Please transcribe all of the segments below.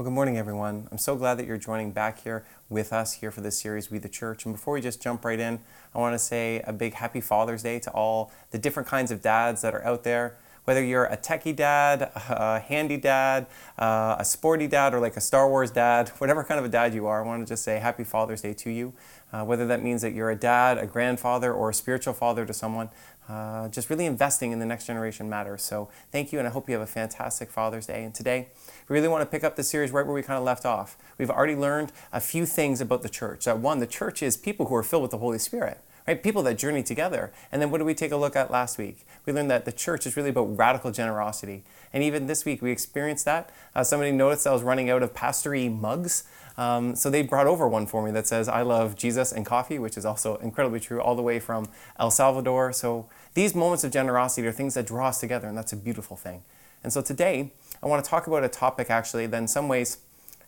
Well, good morning, everyone. I'm so glad that you're joining back here with us here for this series, We the Church. And before we just jump right in, I want to say a big happy Father's Day to all the different kinds of dads that are out there. Whether you're a techie dad, a handy dad, uh, a sporty dad, or like a Star Wars dad, whatever kind of a dad you are, I want to just say happy Father's Day to you. Uh, whether that means that you're a dad, a grandfather, or a spiritual father to someone, uh, just really investing in the next generation matters. So thank you, and I hope you have a fantastic Father's Day. And today, we really want to pick up the series right where we kind of left off. We've already learned a few things about the church. That one, the church is people who are filled with the Holy Spirit. Right? People that journey together. And then what did we take a look at last week? We learned that the church is really about radical generosity. And even this week we experienced that. Uh, somebody noticed I was running out of pastory mugs. Um, so they brought over one for me that says, I love Jesus and coffee, which is also incredibly true, all the way from El Salvador. So these moments of generosity are things that draw us together, and that's a beautiful thing. And so today, I want to talk about a topic actually that in some ways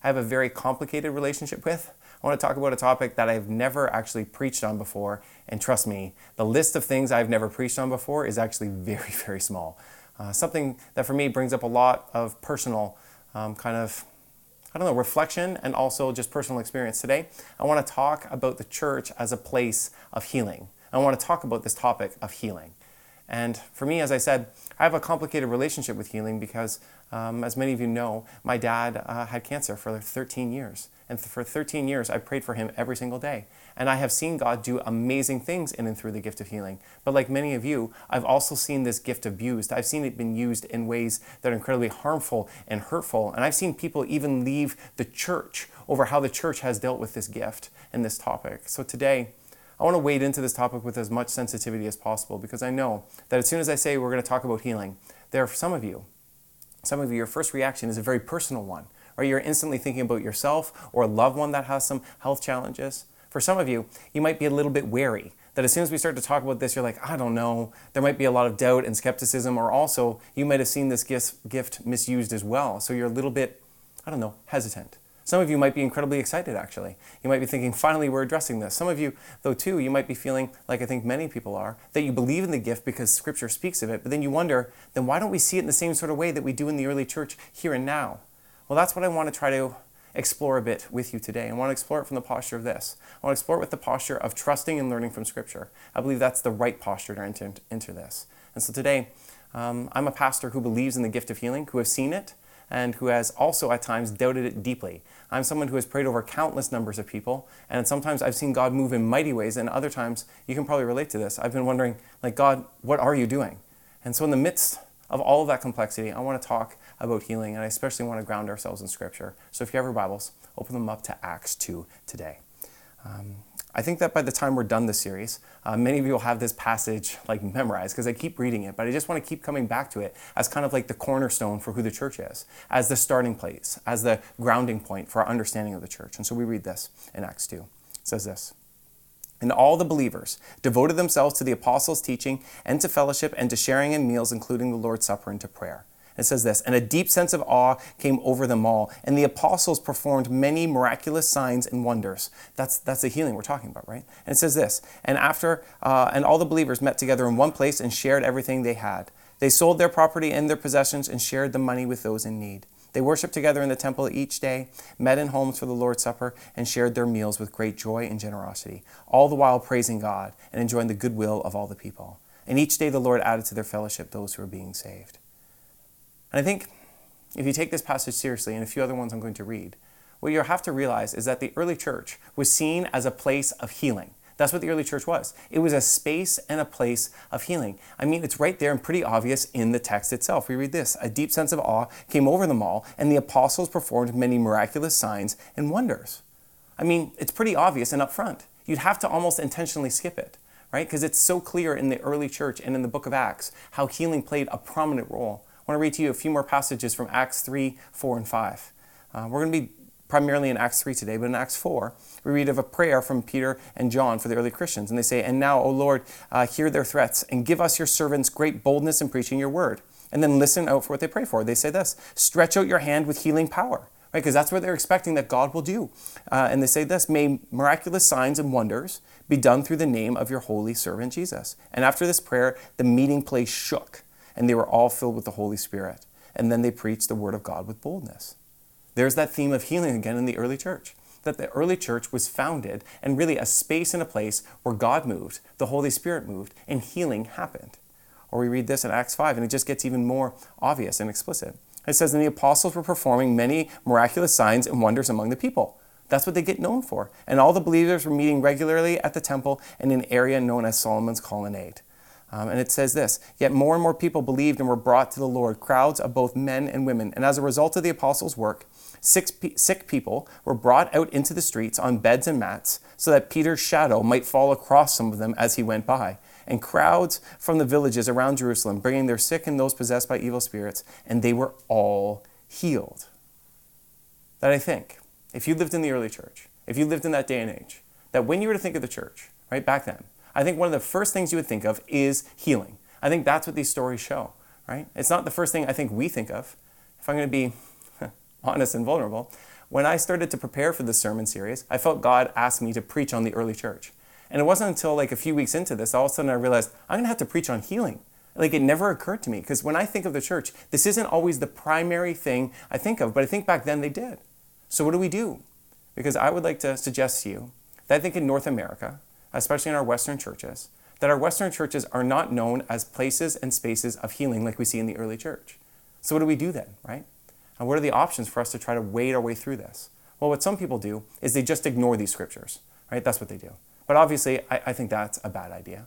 I have a very complicated relationship with. I want to talk about a topic that I've never actually preached on before. And trust me, the list of things I've never preached on before is actually very, very small. Uh, something that for me brings up a lot of personal um, kind of, I don't know, reflection and also just personal experience. Today, I want to talk about the church as a place of healing. I want to talk about this topic of healing. And for me, as I said, I have a complicated relationship with healing because, um, as many of you know, my dad uh, had cancer for 13 years. And for 13 years, I prayed for him every single day. And I have seen God do amazing things in and through the gift of healing. But like many of you, I've also seen this gift abused. I've seen it been used in ways that are incredibly harmful and hurtful. And I've seen people even leave the church over how the church has dealt with this gift and this topic. So today, I want to wade into this topic with as much sensitivity as possible because I know that as soon as I say we're going to talk about healing, there are some of you, some of you, your first reaction is a very personal one, or you're instantly thinking about yourself or a loved one that has some health challenges. For some of you, you might be a little bit wary that as soon as we start to talk about this, you're like, I don't know. There might be a lot of doubt and skepticism, or also you might have seen this gift, gift misused as well. So you're a little bit, I don't know, hesitant. Some of you might be incredibly excited, actually. You might be thinking, finally, we're addressing this. Some of you, though, too, you might be feeling, like I think many people are, that you believe in the gift because Scripture speaks of it, but then you wonder, then why don't we see it in the same sort of way that we do in the early church here and now? Well, that's what I want to try to explore a bit with you today. I want to explore it from the posture of this. I want to explore it with the posture of trusting and learning from Scripture. I believe that's the right posture to enter, enter this. And so today, um, I'm a pastor who believes in the gift of healing, who has seen it, and who has also at times doubted it deeply. I'm someone who has prayed over countless numbers of people, and sometimes I've seen God move in mighty ways, and other times, you can probably relate to this. I've been wondering, like, God, what are you doing? And so, in the midst of all of that complexity, I want to talk about healing, and I especially want to ground ourselves in Scripture. So, if you have your Bibles, open them up to Acts 2 today. Um, I think that by the time we're done this series, uh, many of you will have this passage like memorized because I keep reading it, but I just want to keep coming back to it as kind of like the cornerstone for who the church is, as the starting place, as the grounding point for our understanding of the church. And so we read this in Acts 2. It says this. And all the believers devoted themselves to the apostles' teaching and to fellowship and to sharing in meals, including the Lord's Supper and to prayer. It says this, and a deep sense of awe came over them all, and the apostles performed many miraculous signs and wonders. That's that's the healing we're talking about, right? And it says this, and after uh, and all the believers met together in one place and shared everything they had. They sold their property and their possessions and shared the money with those in need. They worshiped together in the temple each day, met in homes for the Lord's Supper, and shared their meals with great joy and generosity, all the while praising God and enjoying the goodwill of all the people. And each day the Lord added to their fellowship those who were being saved. And I think if you take this passage seriously, and a few other ones I'm going to read, what you have to realize is that the early church was seen as a place of healing. That's what the early church was. It was a space and a place of healing. I mean, it's right there and pretty obvious in the text itself. We read this A deep sense of awe came over them all, and the apostles performed many miraculous signs and wonders. I mean, it's pretty obvious and upfront. You'd have to almost intentionally skip it, right? Because it's so clear in the early church and in the book of Acts how healing played a prominent role. I want to read to you a few more passages from Acts 3, 4, and 5. Uh, we're going to be primarily in Acts 3 today, but in Acts 4, we read of a prayer from Peter and John for the early Christians. And they say, And now, O Lord, uh, hear their threats, and give us your servants great boldness in preaching your word. And then listen out for what they pray for. They say this Stretch out your hand with healing power. Right, because that's what they're expecting that God will do. Uh, and they say this May miraculous signs and wonders be done through the name of your holy servant Jesus. And after this prayer, the meeting place shook and they were all filled with the Holy Spirit. And then they preached the word of God with boldness. There's that theme of healing again in the early church. That the early church was founded and really a space and a place where God moved, the Holy Spirit moved, and healing happened. Or we read this in Acts 5, and it just gets even more obvious and explicit. It says, And the apostles were performing many miraculous signs and wonders among the people. That's what they get known for. And all the believers were meeting regularly at the temple in an area known as Solomon's Colonnade. Um, and it says this Yet more and more people believed and were brought to the Lord, crowds of both men and women. And as a result of the apostles' work, six pe- sick people were brought out into the streets on beds and mats so that Peter's shadow might fall across some of them as he went by. And crowds from the villages around Jerusalem, bringing their sick and those possessed by evil spirits, and they were all healed. That I think if you lived in the early church, if you lived in that day and age, that when you were to think of the church, right back then, I think one of the first things you would think of is healing. I think that's what these stories show, right? It's not the first thing I think we think of. If I'm going to be honest and vulnerable, when I started to prepare for this sermon series, I felt God asked me to preach on the early church. And it wasn't until like a few weeks into this, all of a sudden I realized I'm going to have to preach on healing. Like it never occurred to me because when I think of the church, this isn't always the primary thing I think of, but I think back then they did. So, what do we do? Because I would like to suggest to you that I think in North America, especially in our Western churches, that our Western churches are not known as places and spaces of healing like we see in the early church. So, what do we do then, right? And what are the options for us to try to wade our way through this? Well, what some people do is they just ignore these scriptures, right? That's what they do. But obviously, I, I think that's a bad idea.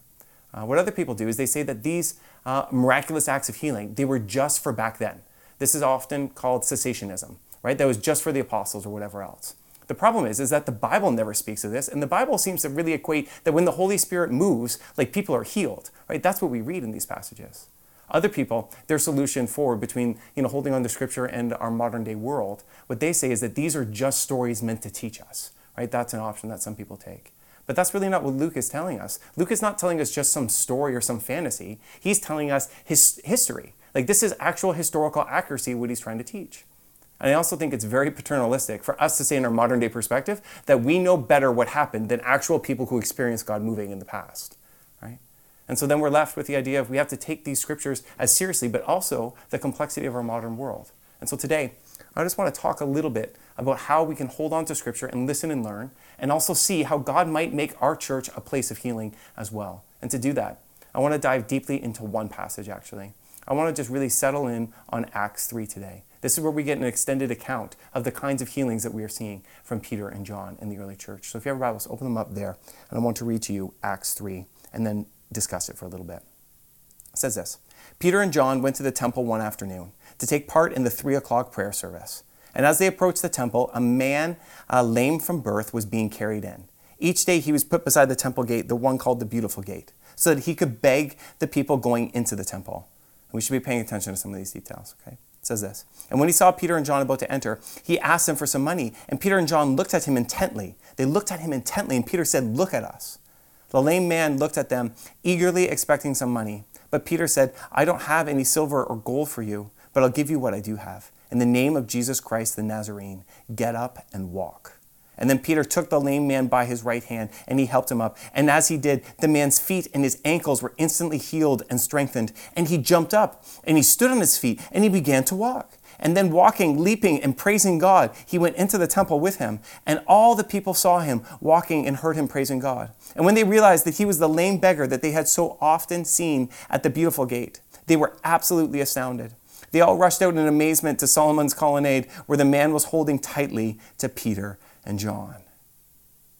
Uh, what other people do is they say that these uh, miraculous acts of healing, they were just for back then. This is often called cessationism right? That was just for the apostles or whatever else. The problem is, is that the Bible never speaks of this, and the Bible seems to really equate that when the Holy Spirit moves, like people are healed, right? That's what we read in these passages. Other people, their solution for between you know holding on to Scripture and our modern day world, what they say is that these are just stories meant to teach us, right? That's an option that some people take. But that's really not what Luke is telling us. Luke is not telling us just some story or some fantasy. He's telling us his history. Like this is actual historical accuracy what he's trying to teach. And I also think it's very paternalistic for us to say in our modern day perspective that we know better what happened than actual people who experienced God moving in the past. Right? And so then we're left with the idea of we have to take these scriptures as seriously, but also the complexity of our modern world. And so today, I just want to talk a little bit about how we can hold on to scripture and listen and learn, and also see how God might make our church a place of healing as well. And to do that, I want to dive deeply into one passage actually. I want to just really settle in on Acts 3 today. This is where we get an extended account of the kinds of healings that we are seeing from Peter and John in the early church. So if you have Bibles, open them up there. And I want to read to you Acts 3 and then discuss it for a little bit. It says this Peter and John went to the temple one afternoon to take part in the three o'clock prayer service. And as they approached the temple, a man uh, lame from birth was being carried in. Each day he was put beside the temple gate, the one called the Beautiful Gate, so that he could beg the people going into the temple. We should be paying attention to some of these details, okay? Says this. And when he saw Peter and John about to enter, he asked them for some money. And Peter and John looked at him intently. They looked at him intently, and Peter said, Look at us. The lame man looked at them, eagerly expecting some money. But Peter said, I don't have any silver or gold for you, but I'll give you what I do have. In the name of Jesus Christ the Nazarene, get up and walk. And then Peter took the lame man by his right hand and he helped him up. And as he did, the man's feet and his ankles were instantly healed and strengthened. And he jumped up and he stood on his feet and he began to walk. And then walking, leaping, and praising God, he went into the temple with him. And all the people saw him walking and heard him praising God. And when they realized that he was the lame beggar that they had so often seen at the beautiful gate, they were absolutely astounded. They all rushed out in amazement to Solomon's colonnade, where the man was holding tightly to Peter and John.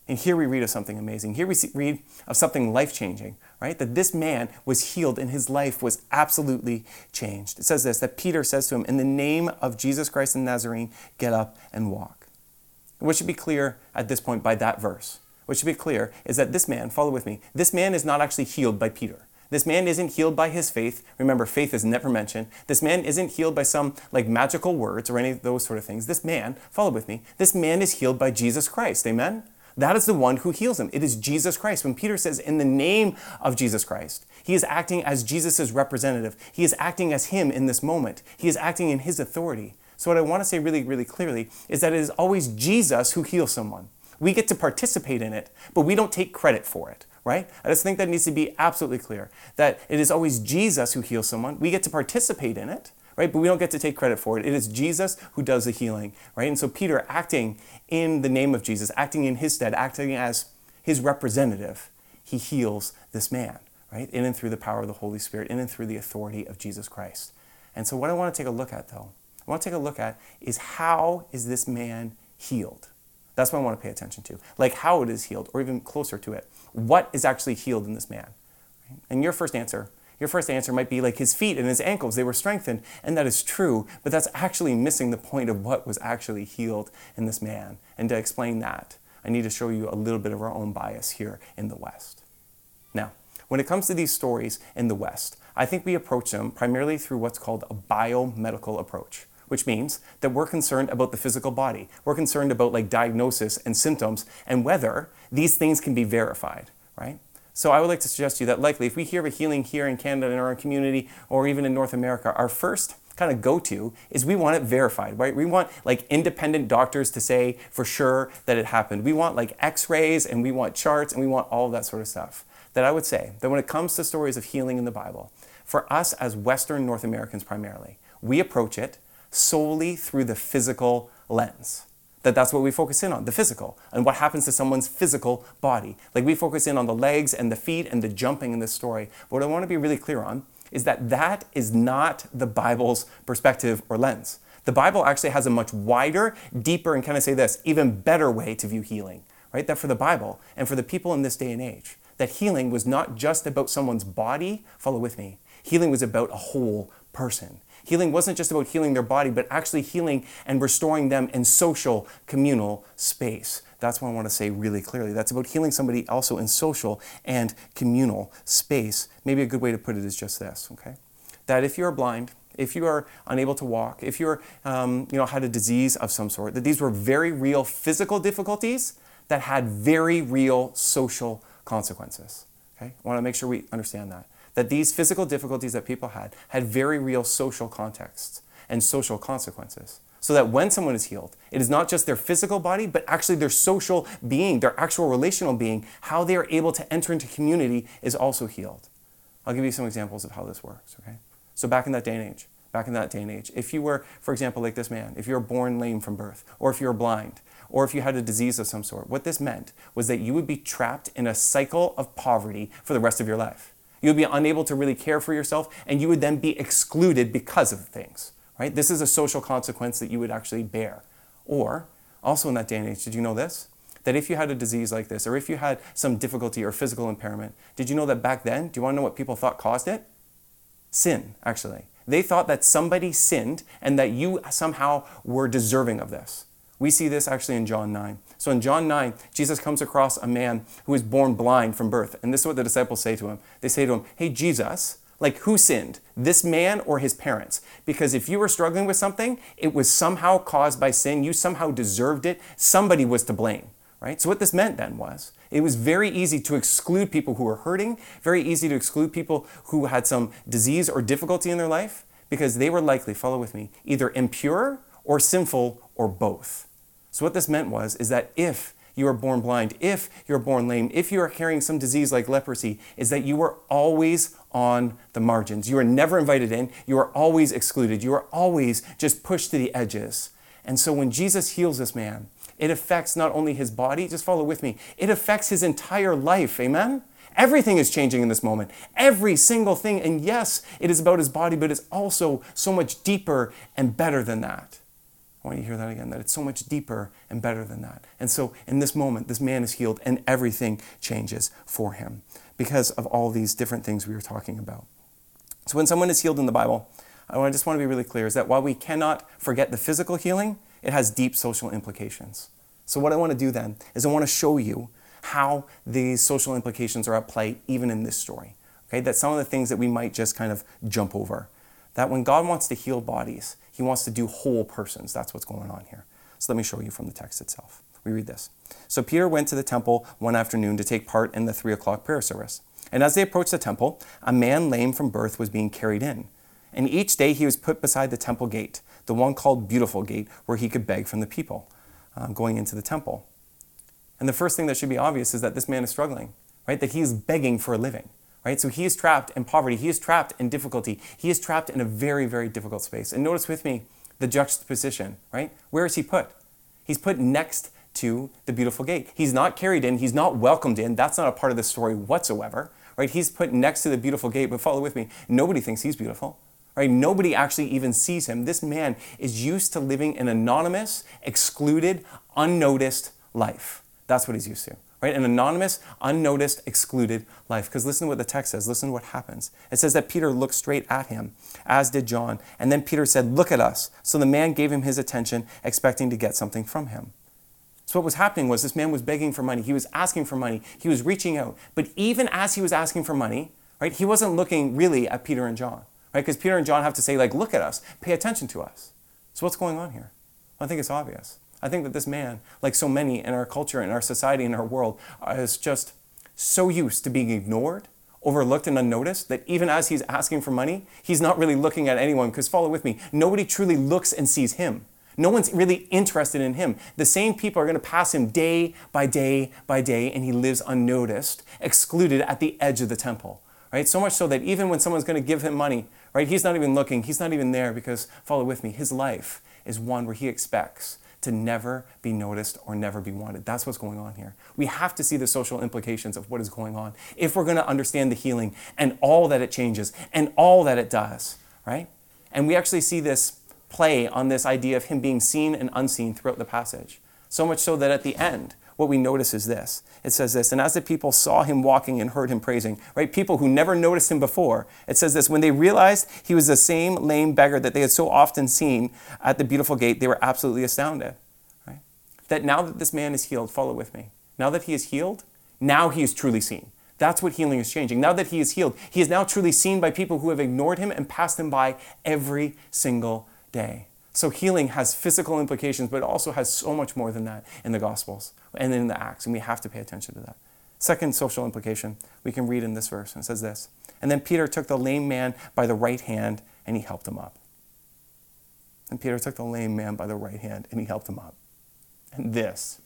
And here we read of something amazing. Here we see, read of something life changing, right? That this man was healed and his life was absolutely changed. It says this that Peter says to him, In the name of Jesus Christ and Nazarene, get up and walk. what should be clear at this point by that verse, what should be clear is that this man, follow with me, this man is not actually healed by Peter. This man isn't healed by his faith. Remember, faith is never mentioned. This man isn't healed by some like magical words or any of those sort of things. This man, follow with me, this man is healed by Jesus Christ. Amen? That is the one who heals him. It is Jesus Christ. When Peter says, in the name of Jesus Christ, he is acting as Jesus' representative. He is acting as him in this moment. He is acting in his authority. So, what I want to say really, really clearly is that it is always Jesus who heals someone. We get to participate in it, but we don't take credit for it right? I just think that needs to be absolutely clear that it is always Jesus who heals someone. We get to participate in it, right? But we don't get to take credit for it. It is Jesus who does the healing, right? And so Peter, acting in the name of Jesus, acting in his stead, acting as his representative, he heals this man, right? In and through the power of the Holy Spirit, in and through the authority of Jesus Christ. And so what I want to take a look at, though, I want to take a look at is how is this man healed? That's what I want to pay attention to. Like how it is healed, or even closer to it. What is actually healed in this man? And your first answer, your first answer might be like his feet and his ankles, they were strengthened. And that is true, but that's actually missing the point of what was actually healed in this man. And to explain that, I need to show you a little bit of our own bias here in the West. Now, when it comes to these stories in the West, I think we approach them primarily through what's called a biomedical approach which means that we're concerned about the physical body. We're concerned about like diagnosis and symptoms and whether these things can be verified, right? So I would like to suggest to you that likely if we hear of a healing here in Canada in our community or even in North America, our first kind of go to is we want it verified, right? We want like independent doctors to say for sure that it happened. We want like x-rays and we want charts and we want all of that sort of stuff. That I would say that when it comes to stories of healing in the Bible, for us as Western North Americans primarily, we approach it solely through the physical lens. That that's what we focus in on, the physical, and what happens to someone's physical body. Like we focus in on the legs and the feet and the jumping in this story. But what I want to be really clear on is that that is not the Bible's perspective or lens. The Bible actually has a much wider, deeper, and can I say this, even better way to view healing, right? That for the Bible and for the people in this day and age, that healing was not just about someone's body, follow with me. Healing was about a whole person. Healing wasn't just about healing their body, but actually healing and restoring them in social, communal space. That's what I want to say really clearly. That's about healing somebody also in social and communal space. Maybe a good way to put it is just this, okay? That if you're blind, if you are unable to walk, if you're, um, you know, had a disease of some sort, that these were very real physical difficulties that had very real social consequences. Okay? I want to make sure we understand that that these physical difficulties that people had had very real social contexts and social consequences. So that when someone is healed, it is not just their physical body, but actually their social being, their actual relational being, how they are able to enter into community is also healed. I'll give you some examples of how this works, okay? So back in that day and age, back in that day and age, if you were, for example, like this man, if you were born lame from birth, or if you were blind, or if you had a disease of some sort, what this meant was that you would be trapped in a cycle of poverty for the rest of your life. You would be unable to really care for yourself, and you would then be excluded because of things. Right? This is a social consequence that you would actually bear. Or, also in that day and age, did you know this? That if you had a disease like this, or if you had some difficulty or physical impairment, did you know that back then, do you want to know what people thought caused it? Sin, actually. They thought that somebody sinned and that you somehow were deserving of this. We see this actually in John 9. So in John 9, Jesus comes across a man who was born blind from birth. And this is what the disciples say to him. They say to him, Hey, Jesus, like who sinned, this man or his parents? Because if you were struggling with something, it was somehow caused by sin. You somehow deserved it. Somebody was to blame, right? So what this meant then was it was very easy to exclude people who were hurting, very easy to exclude people who had some disease or difficulty in their life because they were likely, follow with me, either impure or sinful or both. So what this meant was is that if you are born blind, if you're born lame, if you are carrying some disease like leprosy, is that you are always on the margins. You are never invited in. You are always excluded. You are always just pushed to the edges. And so when Jesus heals this man, it affects not only his body, just follow with me, it affects his entire life. Amen? Everything is changing in this moment. Every single thing. And yes, it is about his body, but it's also so much deeper and better than that. I want you to hear that again, that it's so much deeper and better than that. And so in this moment, this man is healed and everything changes for him because of all these different things we were talking about. So when someone is healed in the Bible, I just want to be really clear is that while we cannot forget the physical healing, it has deep social implications. So what I want to do then is I want to show you how these social implications are at play even in this story. Okay, that some of the things that we might just kind of jump over. That when God wants to heal bodies, he wants to do whole persons. That's what's going on here. So let me show you from the text itself. We read this. So Peter went to the temple one afternoon to take part in the three o'clock prayer service. And as they approached the temple, a man lame from birth was being carried in. And each day he was put beside the temple gate, the one called Beautiful Gate, where he could beg from the people um, going into the temple. And the first thing that should be obvious is that this man is struggling, right? That he's begging for a living. Right? So he is trapped in poverty. He is trapped in difficulty. He is trapped in a very, very difficult space. And notice with me the juxtaposition, right? Where is he put? He's put next to the beautiful gate. He's not carried in. He's not welcomed in. That's not a part of the story whatsoever, right? He's put next to the beautiful gate. But follow with me. Nobody thinks he's beautiful. Right? Nobody actually even sees him. This man is used to living an anonymous, excluded, unnoticed life. That's what he's used to right? An anonymous, unnoticed, excluded life. Because listen to what the text says. Listen to what happens. It says that Peter looked straight at him, as did John. And then Peter said, Look at us. So the man gave him his attention, expecting to get something from him. So what was happening was this man was begging for money. He was asking for money. He was reaching out. But even as he was asking for money, right, he wasn't looking really at Peter and John, right? Because Peter and John have to say, like, look at us, pay attention to us. So what's going on here? I think it's obvious. I think that this man, like so many in our culture, in our society, in our world, is just so used to being ignored, overlooked, and unnoticed that even as he's asking for money, he's not really looking at anyone. Because follow with me, nobody truly looks and sees him. No one's really interested in him. The same people are going to pass him day by day by day, and he lives unnoticed, excluded at the edge of the temple. Right? So much so that even when someone's going to give him money, right, he's not even looking, he's not even there because, follow with me, his life is one where he expects to never be noticed or never be wanted. That's what's going on here. We have to see the social implications of what is going on if we're going to understand the healing and all that it changes and all that it does, right? And we actually see this play on this idea of him being seen and unseen throughout the passage. So much so that at the end, what we notice is this. It says this, and as the people saw him walking and heard him praising, right? People who never noticed him before, it says this, when they realized he was the same lame beggar that they had so often seen at the beautiful gate, they were absolutely astounded, right? That now that this man is healed, follow with me. Now that he is healed, now he is truly seen. That's what healing is changing. Now that he is healed, he is now truly seen by people who have ignored him and passed him by every single day. So healing has physical implications, but it also has so much more than that in the Gospels and in the Acts, and we have to pay attention to that. Second social implication we can read in this verse, and it says this And then Peter took the lame man by the right hand and he helped him up. And Peter took the lame man by the right hand and he helped him up. And this,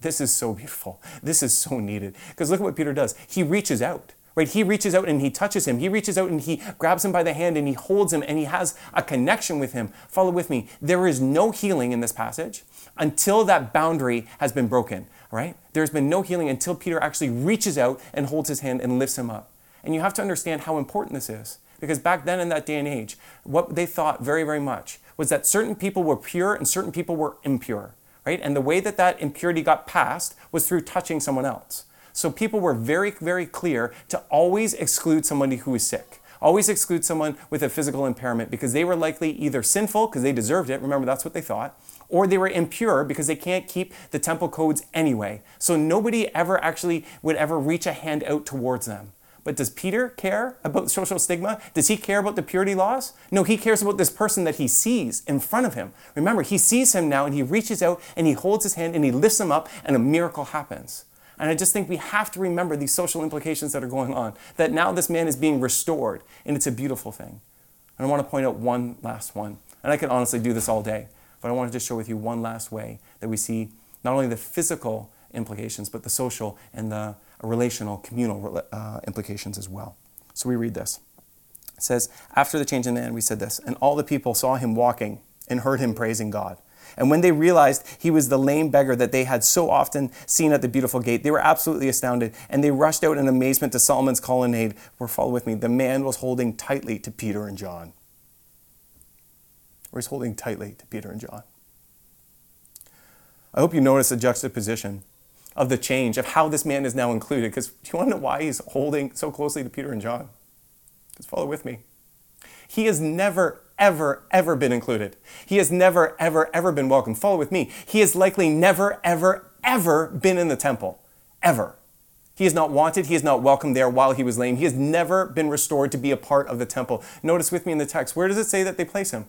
this is so beautiful. This is so needed. Because look at what Peter does. He reaches out right? He reaches out and he touches him. He reaches out and he grabs him by the hand and he holds him and he has a connection with him. Follow with me. There is no healing in this passage until that boundary has been broken, right? There's been no healing until Peter actually reaches out and holds his hand and lifts him up. And you have to understand how important this is. Because back then in that day and age, what they thought very, very much was that certain people were pure and certain people were impure, right? And the way that that impurity got passed was through touching someone else. So people were very, very clear to always exclude somebody who was sick. Always exclude someone with a physical impairment because they were likely either sinful because they deserved it, remember that's what they thought, or they were impure because they can't keep the temple codes anyway. So nobody ever actually would ever reach a hand out towards them. But does Peter care about social stigma? Does he care about the purity laws? No, he cares about this person that he sees in front of him. Remember, he sees him now and he reaches out and he holds his hand and he lifts him up and a miracle happens. And I just think we have to remember these social implications that are going on, that now this man is being restored, and it's a beautiful thing. And I want to point out one last one. And I could honestly do this all day, but I wanted to just show with you one last way that we see not only the physical implications, but the social and the relational, communal uh, implications as well. So we read this. It says, After the change in end, we said this, and all the people saw him walking and heard him praising God. And when they realized he was the lame beggar that they had so often seen at the beautiful gate, they were absolutely astounded. And they rushed out in amazement to Solomon's colonnade, where, follow with me, the man was holding tightly to Peter and John. Or he's holding tightly to Peter and John. I hope you notice the juxtaposition of the change, of how this man is now included. Because do you want to know why he's holding so closely to Peter and John? Just follow with me. He has never, ever, ever been included. He has never, ever, ever been welcome. Follow with me. He has likely never, ever, ever been in the temple. Ever. He is not wanted. He is not welcome there while he was lame. He has never been restored to be a part of the temple. Notice with me in the text, where does it say that they place him?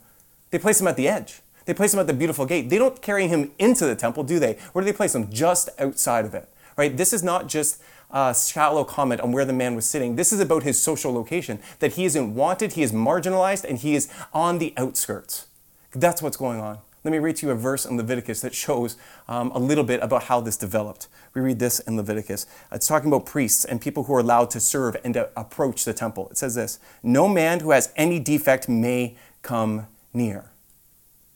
They place him at the edge. They place him at the beautiful gate. They don't carry him into the temple, do they? Where do they place him? Just outside of it. Right? This is not just uh, shallow comment on where the man was sitting. This is about his social location, that he isn't wanted, he is marginalized, and he is on the outskirts. That's what's going on. Let me read to you a verse in Leviticus that shows um, a little bit about how this developed. We read this in Leviticus. It's talking about priests and people who are allowed to serve and to approach the temple. It says this No man who has any defect may come near.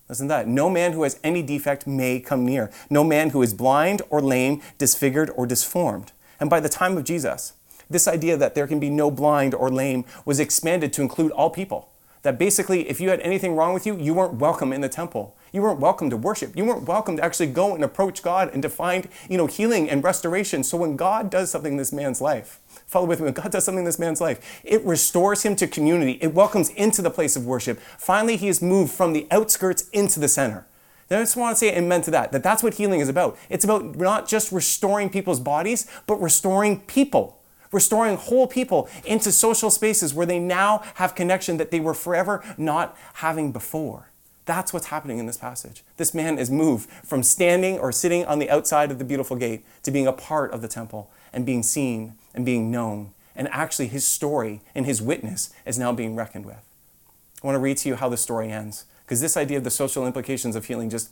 Listen to that. No man who has any defect may come near. No man who is blind or lame, disfigured or disformed. And by the time of Jesus, this idea that there can be no blind or lame was expanded to include all people. That basically, if you had anything wrong with you, you weren't welcome in the temple. You weren't welcome to worship. You weren't welcome to actually go and approach God and to find, you know, healing and restoration. So when God does something in this man's life, follow with me, when God does something in this man's life, it restores him to community. It welcomes into the place of worship. Finally, he is moved from the outskirts into the center. I just want to say amen to that, that that's what healing is about. It's about not just restoring people's bodies, but restoring people restoring whole people into social spaces where they now have connection that they were forever not having before. That's what's happening in this passage. This man is moved from standing or sitting on the outside of the beautiful gate to being a part of the temple and being seen and being known. And actually, his story and his witness is now being reckoned with. I want to read to you how the story ends, because this idea of the social implications of healing just,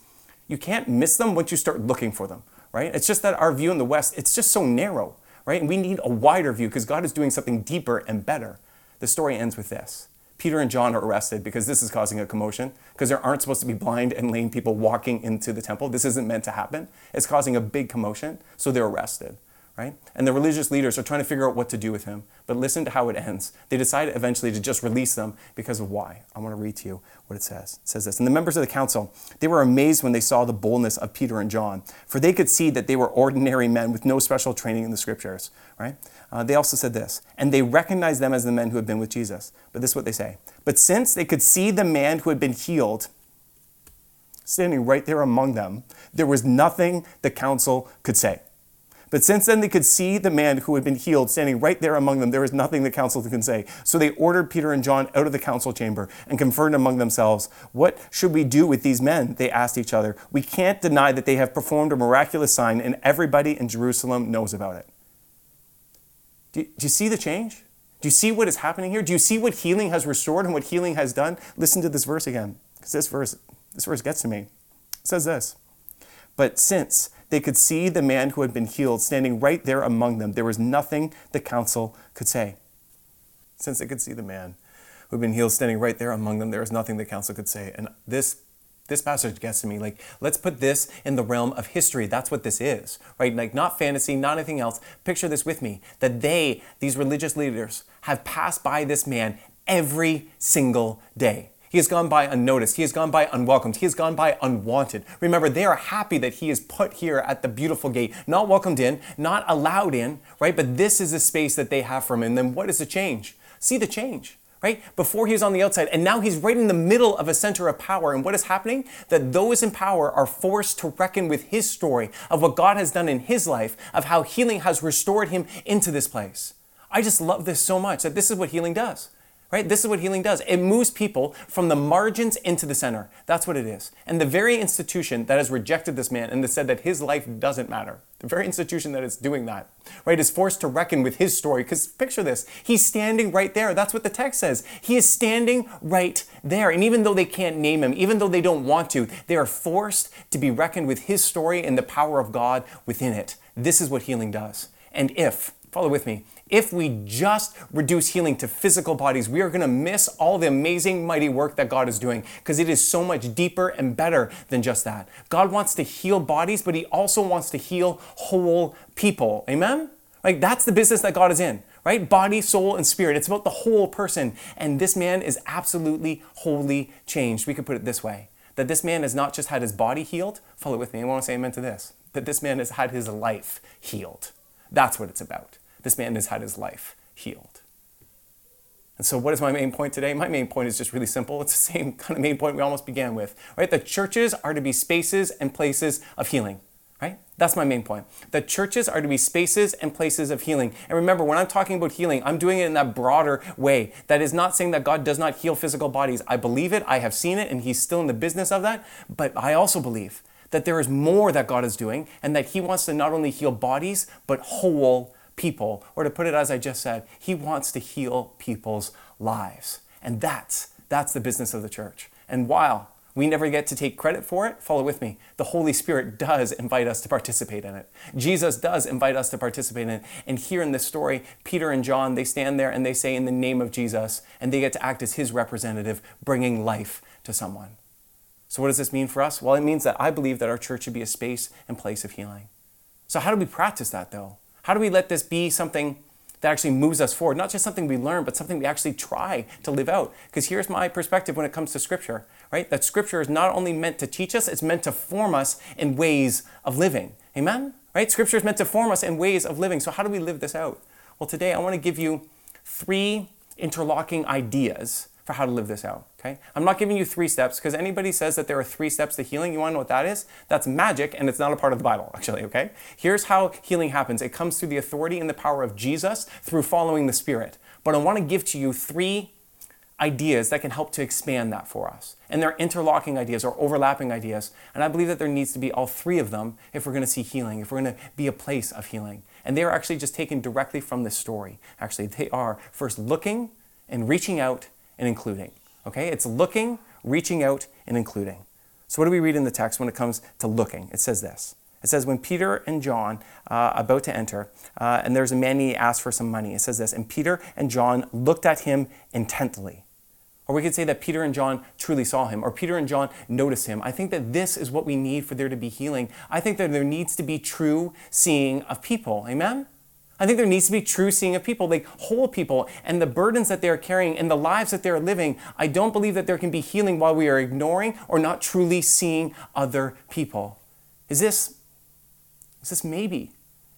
you can't miss them once you start looking for them, right? It's just that our view in the West, it's just so narrow, right? And we need a wider view because God is doing something deeper and better. The story ends with this Peter and John are arrested because this is causing a commotion, because there aren't supposed to be blind and lame people walking into the temple. This isn't meant to happen. It's causing a big commotion, so they're arrested right? And the religious leaders are trying to figure out what to do with him. But listen to how it ends. They decide eventually to just release them because of why. I want to read to you what it says. It says this And the members of the council, they were amazed when they saw the boldness of Peter and John, for they could see that they were ordinary men with no special training in the scriptures, right? Uh, they also said this, and they recognized them as the men who had been with Jesus. But this is what they say. But since they could see the man who had been healed, standing right there among them, there was nothing the council could say. But since then they could see the man who had been healed standing right there among them, there was nothing the council can say. So they ordered Peter and John out of the council chamber and conferred among themselves. What should we do with these men? They asked each other. We can't deny that they have performed a miraculous sign, and everybody in Jerusalem knows about it. Do do you see the change? Do you see what is happening here? Do you see what healing has restored and what healing has done? Listen to this verse again, because this verse, this verse gets to me. It says this. But since they could see the man who had been healed standing right there among them. There was nothing the council could say. Since they could see the man who had been healed standing right there among them, there was nothing the council could say. And this this passage gets to me like let's put this in the realm of history that's what this is right like not fantasy not anything else picture this with me that they these religious leaders have passed by this man every single day he has gone by unnoticed. He has gone by unwelcomed. He has gone by unwanted. Remember, they are happy that he is put here at the beautiful gate, not welcomed in, not allowed in, right? But this is the space that they have for him. And then what is the change? See the change. Right? Before he was on the outside, and now he's right in the middle of a center of power. And what is happening? That those in power are forced to reckon with his story of what God has done in his life, of how healing has restored him into this place. I just love this so much that this is what healing does. Right? This is what healing does. It moves people from the margins into the center. That's what it is. And the very institution that has rejected this man and has said that his life doesn't matter, the very institution that is doing that, right, is forced to reckon with his story. Because picture this he's standing right there. That's what the text says. He is standing right there. And even though they can't name him, even though they don't want to, they are forced to be reckoned with his story and the power of God within it. This is what healing does. And if, follow with me, if we just reduce healing to physical bodies, we are going to miss all the amazing, mighty work that God is doing because it is so much deeper and better than just that. God wants to heal bodies, but He also wants to heal whole people. Amen? Like that's the business that God is in, right? Body, soul, and spirit. It's about the whole person. And this man is absolutely wholly changed. We could put it this way that this man has not just had his body healed. Follow with me. I want to say amen to this. That this man has had his life healed. That's what it's about this man has had his life healed. And so, what is my main point today? My main point is just really simple. It's the same kind of main point we almost began with, right? The churches are to be spaces and places of healing, right? That's my main point. The churches are to be spaces and places of healing. And remember, when I'm talking about healing, I'm doing it in that broader way. That is not saying that God does not heal physical bodies. I believe it, I have seen it, and He's still in the business of that. But I also believe that there is more that God is doing, and that He wants to not only heal bodies, but whole people. Or to put it as I just said, he wants to heal people's lives. And that's that's the business of the church. And while We never get to take credit for it. Follow with me. The Holy Spirit does invite us to participate in it. Jesus does invite us to participate in it. And here in this story, Peter and John, they stand there and they say, In the name of Jesus, and they get to act as his representative, bringing life to someone. So, what does this mean for us? Well, it means that I believe that our church should be a space and place of healing. So, how do we practice that though? How do we let this be something that actually moves us forward? Not just something we learn, but something we actually try to live out. Because here's my perspective when it comes to Scripture, right? That Scripture is not only meant to teach us, it's meant to form us in ways of living. Amen? Right? Scripture is meant to form us in ways of living. So, how do we live this out? Well, today I want to give you three interlocking ideas for how to live this out. Okay? I'm not giving you three steps because anybody says that there are three steps to healing. You want to know what that is? That's magic and it's not a part of the Bible, actually. Okay? Here's how healing happens it comes through the authority and the power of Jesus through following the Spirit. But I want to give to you three ideas that can help to expand that for us. And they're interlocking ideas or overlapping ideas. And I believe that there needs to be all three of them if we're going to see healing, if we're going to be a place of healing. And they are actually just taken directly from this story. Actually, they are first looking and reaching out and including. Okay? It's looking, reaching out, and including. So, what do we read in the text when it comes to looking? It says this. It says, when Peter and John uh, about to enter, uh, and there's a man he asked for some money. It says this, and Peter and John looked at him intently. Or we could say that Peter and John truly saw him, or Peter and John noticed him. I think that this is what we need for there to be healing. I think that there needs to be true seeing of people. Amen? I think there needs to be true seeing of people, like whole people, and the burdens that they're carrying and the lives that they're living. I don't believe that there can be healing while we are ignoring or not truly seeing other people. Is this, is this maybe,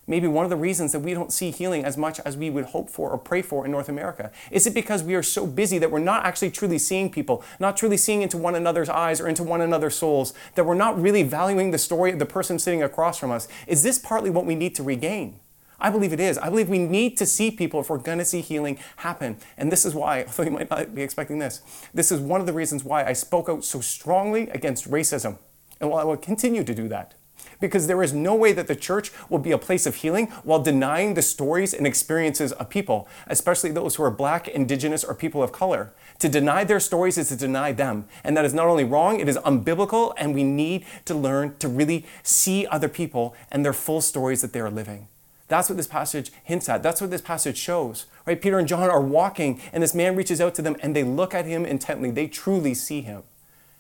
maybe one of the reasons that we don't see healing as much as we would hope for or pray for in North America? Is it because we are so busy that we're not actually truly seeing people, not truly seeing into one another's eyes or into one another's souls, that we're not really valuing the story of the person sitting across from us? Is this partly what we need to regain? I believe it is. I believe we need to see people if we're going to see healing happen. And this is why, although you might not be expecting this, this is one of the reasons why I spoke out so strongly against racism. And while I will continue to do that, because there is no way that the church will be a place of healing while denying the stories and experiences of people, especially those who are black, indigenous, or people of color. To deny their stories is to deny them. And that is not only wrong, it is unbiblical, and we need to learn to really see other people and their full stories that they are living. That's what this passage hints at. That's what this passage shows. Right? Peter and John are walking, and this man reaches out to them, and they look at him intently. They truly see him.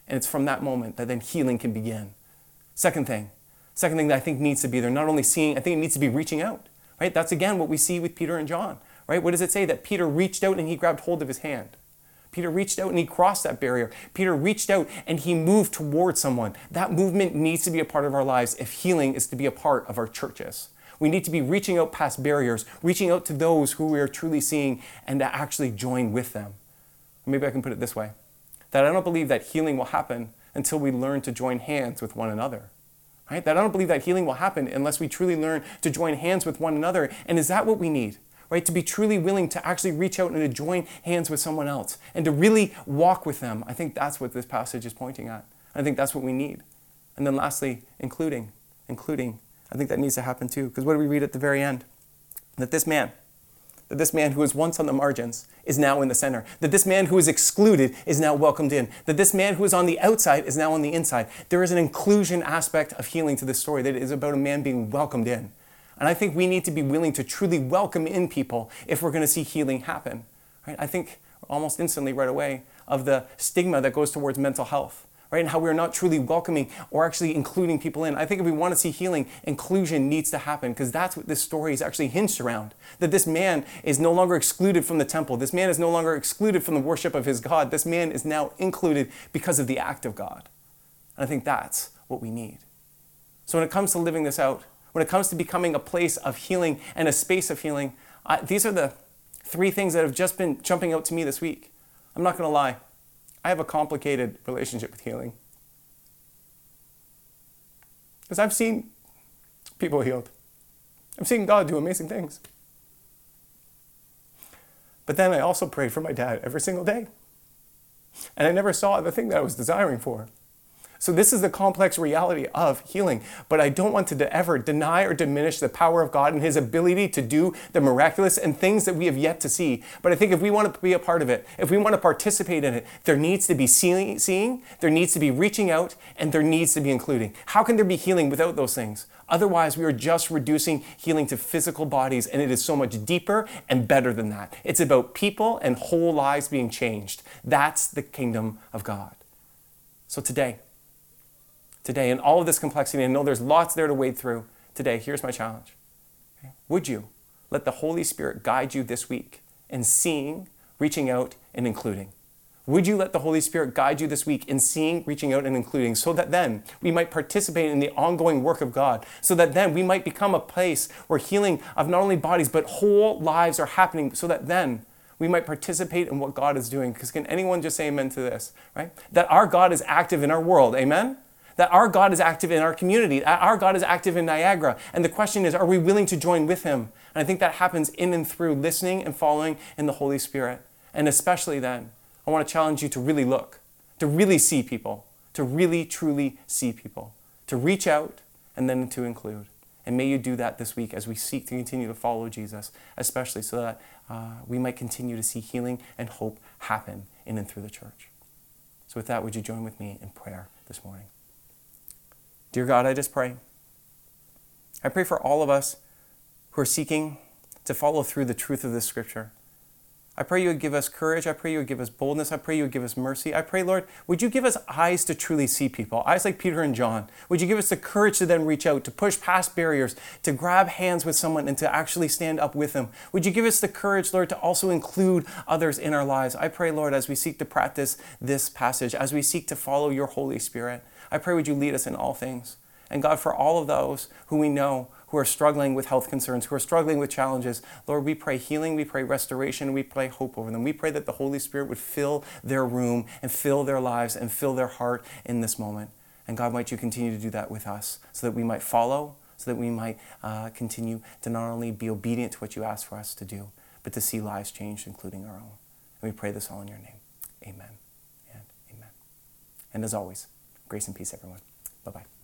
And it's from that moment that then healing can begin. Second thing, second thing that I think needs to be there, not only seeing, I think it needs to be reaching out. Right? That's again what we see with Peter and John. Right? What does it say? That Peter reached out and he grabbed hold of his hand. Peter reached out and he crossed that barrier. Peter reached out and he moved towards someone. That movement needs to be a part of our lives if healing is to be a part of our churches. We need to be reaching out past barriers, reaching out to those who we are truly seeing, and to actually join with them. Maybe I can put it this way that I don't believe that healing will happen until we learn to join hands with one another. Right? That I don't believe that healing will happen unless we truly learn to join hands with one another. And is that what we need? Right? To be truly willing to actually reach out and to join hands with someone else and to really walk with them. I think that's what this passage is pointing at. I think that's what we need. And then lastly, including, including I think that needs to happen too. Because what do we read at the very end? That this man, that this man who was once on the margins is now in the center. That this man who was excluded is now welcomed in. That this man who was on the outside is now on the inside. There is an inclusion aspect of healing to this story that is about a man being welcomed in. And I think we need to be willing to truly welcome in people if we're going to see healing happen. Right? I think almost instantly right away of the stigma that goes towards mental health right? And how we're not truly welcoming or actually including people in. I think if we want to see healing, inclusion needs to happen because that's what this story is actually hinged around. That this man is no longer excluded from the temple. This man is no longer excluded from the worship of his God. This man is now included because of the act of God. And I think that's what we need. So when it comes to living this out, when it comes to becoming a place of healing and a space of healing, I, these are the three things that have just been jumping out to me this week. I'm not going to lie. I have a complicated relationship with healing. Because I've seen people healed, I've seen God do amazing things. But then I also prayed for my dad every single day. And I never saw the thing that I was desiring for. So, this is the complex reality of healing. But I don't want to ever deny or diminish the power of God and His ability to do the miraculous and things that we have yet to see. But I think if we want to be a part of it, if we want to participate in it, there needs to be seeing, there needs to be reaching out, and there needs to be including. How can there be healing without those things? Otherwise, we are just reducing healing to physical bodies, and it is so much deeper and better than that. It's about people and whole lives being changed. That's the kingdom of God. So today, today, in all of this complexity, I know there's lots there to wade through. Today, here's my challenge. Okay? Would you let the Holy Spirit guide you this week in seeing, reaching out, and including? Would you let the Holy Spirit guide you this week in seeing, reaching out, and including so that then we might participate in the ongoing work of God? So that then we might become a place where healing of not only bodies but whole lives are happening, so that then we might participate in what God is doing. Because can anyone just say amen to this, right? That our God is active in our world, amen? That our God is active in our community, that our God is active in Niagara. And the question is, are we willing to join with Him? And I think that happens in and through listening and following in the Holy Spirit. And especially then, I want to challenge you to really look, to really see people, to really, truly see people, to reach out and then to include. And may you do that this week as we seek to continue to follow Jesus, especially so that uh, we might continue to see healing and hope happen in and through the church. So, with that, would you join with me in prayer this morning? Dear God, I just pray. I pray for all of us who are seeking to follow through the truth of this scripture. I pray you would give us courage. I pray you would give us boldness. I pray you would give us mercy. I pray, Lord, would you give us eyes to truly see people, eyes like Peter and John? Would you give us the courage to then reach out, to push past barriers, to grab hands with someone and to actually stand up with them? Would you give us the courage, Lord, to also include others in our lives? I pray, Lord, as we seek to practice this passage, as we seek to follow your Holy Spirit, I pray, would you lead us in all things? And God, for all of those who we know who are struggling with health concerns, who are struggling with challenges. Lord, we pray healing, we pray restoration, we pray hope over them. We pray that the Holy Spirit would fill their room and fill their lives and fill their heart in this moment. And God, might you continue to do that with us so that we might follow, so that we might uh, continue to not only be obedient to what you ask for us to do, but to see lives changed, including our own. And we pray this all in your name. Amen and amen. And as always, grace and peace, everyone. Bye bye.